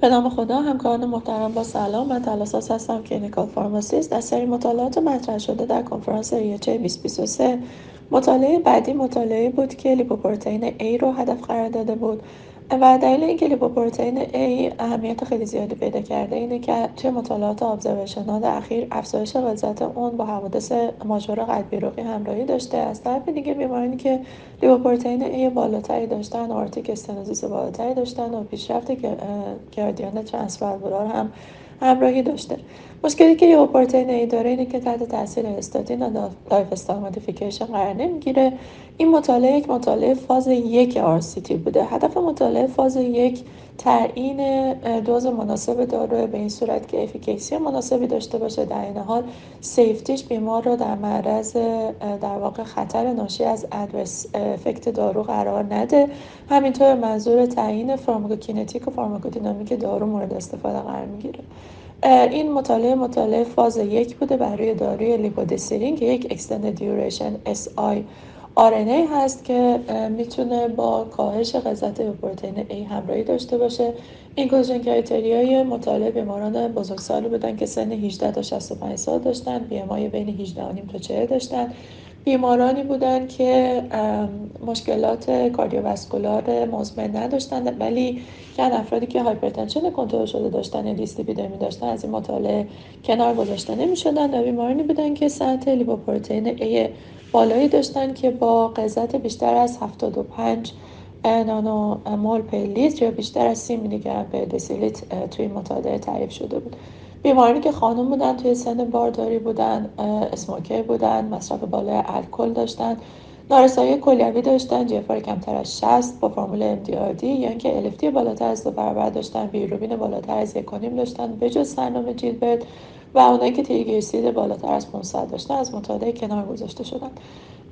به نام خدا همکاران محترم با سلام. من تلاساس هستم clinical pharmacist. در سری مطالعات مطرح شده در کنفرانس AHA 2023 مطالعه بعدی مطالعه بود که لیپوپروتئین A رو هدف قرار داده بود. و دلیل اینکه لیپوپروتئین A اهمیت خیلی زیادی پیدا کرده اینه که توی مطالعات observational اخیر افزایش غلظت اون با حوادث major قلبی همراهی داشته از طرف دیگه بیمارانی که لیپوپروتئین A بالاتری داشتن aortic stenosis بالاتری داشتن و پیشرفت gradient transvalvular هم همراهی داشته. مشکلی که لیپوپروتئین A داره اینه که تحت تاثیر استاتین و lifestyle modification قرار نمی‌گیره. این مطالعه یک مطالعه فاز یک RCT بوده. هدف مطالعه فاز یک تعیین دوز مناسب دارو به این صورت که efficacy مناسبی داشته باشه در عین حال safety ش بیمار رو در معرض در واقع خطر ناشی از adverse effect دارو قرار نده. همینطور منظور تعیین pharmacokinetic و pharmacodynamic دارو مورد استفاده قرار می‌گیره. این مطالعه مطالعه فاز یک بوده برای داروی lepodisiran که یک extended duration siRNA هست که می‌تونه با کاهش غلظت پروتئین A همراهی داشته باشه. inclusion criteria ی مطالعه بیماران بزرگسال بودن که سن 18 تا 65 سال داشتن BMI بین 18 تا 40 داشتن. بیمارانی بودن که مشکلات cardiovascular مزمن نداشتن ولی چند افرادی که hypertension کنترل شده داشتن یا دیسلیپیدمی داشتن از این مطالعه کنار گذاشته نمی شدن و بیمارانی بودن که سطح لیپوپروتئین A بالایی داشتن که با غلظت بیشتر از 75 نانو مول per لیتر یا بیشتر از 30 میلی گرم per توی مطالعه تعریف شده بود. بیمارانی که خانم بودن توی سن بارداری بودن اسموکر بودن مصرف بالای الکل داشتن نارسایی کلیوی داشتن جفار کمتر از 60 با فرمول MDRD یا اینکه الفتی بالاتر از دو برابر داشتن بیروبین بالاتر از یک داشتن به جز سرنامه جیلبرت و اونایی که تریگلیسیرید بالاتر از 500 داشتن از مطالعه کنار گذاشته شدن.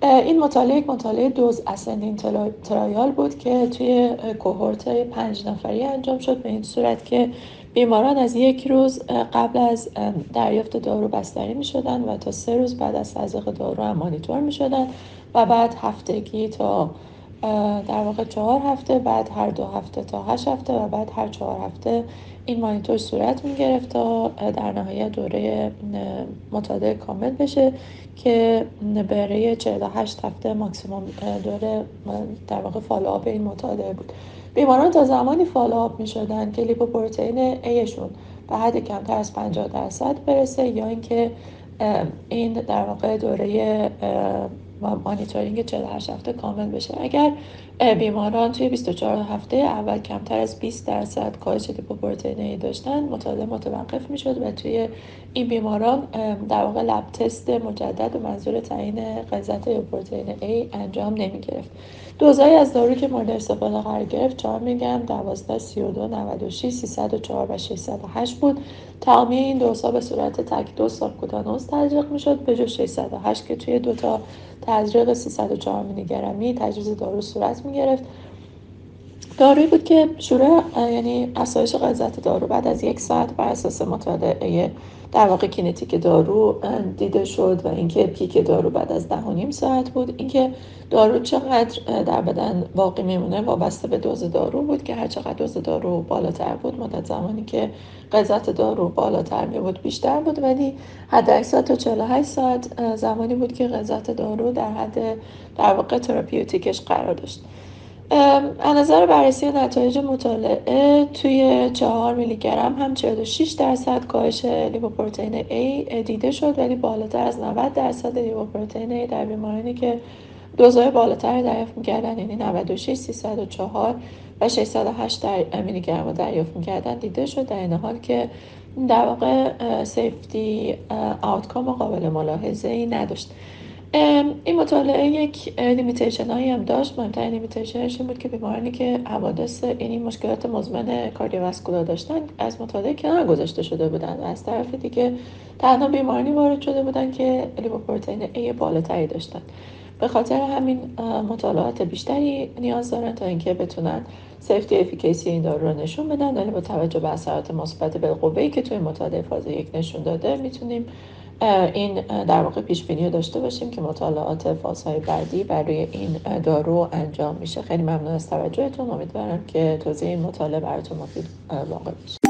این مطالعه یک مطالعه دوز اسندین ترایال بود که توی کوهورت پنج نفری انجام شد به این صورت که بیماران از یک روز قبل از دریافت دارو بستری می شدن و تا سه روز بعد از تزریق دارو هم مانیتور می شدن و بعد هفتگی تا در واقع چهار هفته بعد هر دو هفته تا هشت هفته و بعد هر چهار هفته این مانیتور صورت می گرفت تا در نهایت دوره مطالعه کامل بشه که برای 48 هفته ماکسیموم دوره در واقع فالوآپ این مطالعه بود. بیماران تا زمانی follow up می شدن که لیپوپروتئین ایشون به حد کمتر از 50 درصد برسه یا اینکه این در واقع دوره مانیتورینگ 48 هفته کامل بشه. اگر بیماران توی 24 هفته اول کمتر از 20 درصد کاهش لیپوپروتئین A داشتن مطالعه متوقف می‌شد و توی این بیماران در واقع lab test مجدد و منظور تعیین غلظت لیپوپروتئین A انجام نمی گرفت دوزایی از دارو که مورد استفاده قرار گرفت 4 میلی گرم 12 32 96 304 و 608 بود. تمامی این دوزها به صورت تک دو سابکوتانوز تزریق می‌شد به جز 608 که توی دو تا تزریق 304 میلی گرمی تجویز دارو صورت می گرفت دارویی بود که شروع یعنی افزایش غلظت دارو بعد از یک ساعت بر اساس مطالعه در واقع کینتیک دارو دیده شد و اینکه پیک دارو بعد از ده و نیم ساعت بود. اینکه دارو چقدر در بدن باقی میمونه وابسته به دوز دارو بود که هر چقدر دوز دارو بالاتر بود مدت زمانی که غلظت دارو بالاتر می بود بیشتر بود. ولی حد اکثر تا 48 ساعت زمانی بود که غلظت دارو در حد در واقع تراپیوتیکش قرار داشت. از نظر بررسی نتایج مطالعه توی 4 میلی گرم هم 46 درصد کاهش لیپوپروتئین A دیده شد ولی بالاتر از 90 درصد لیپوپروتئین A در بیمارانی که دوزهای بالاتر دریافت می‌کردن یعنی 96 304 و 608 در میلی گرم دریافت می‌کردن دیده شد در عین حال که در واقع safety outcome قابل ملاحظه ای نداشت. این مطالعه یک limitation هایی هم داشت. مهمترین limitation ش این بود که بیمارانی که حوادث یعنی مشکلات مزمن cardiovascular داشتن از مطالعه کنار گذاشته شده بودن. و از طرف دیگه تنها بیمارانی وارد شده بودن که لیپوپروتئین A بالاتری داشتن. به خاطر همین مطالعات بیشتری نیاز دارن تا اینکه بتونن سیفتی افیکیسی این دارو رو نشون بدن. ولی با توجه به اثرات مثبت بالقوه که توی مطالعه فاز یک نشون داده می‌تونیم این در واقع پیش بینی داشته باشیم که مطالعات فازهای بعدی برای این دارو انجام میشه. خیلی ممنون از توجهتون. امیدوارم که توضیح این مطالعه براتون مفید واقع بشه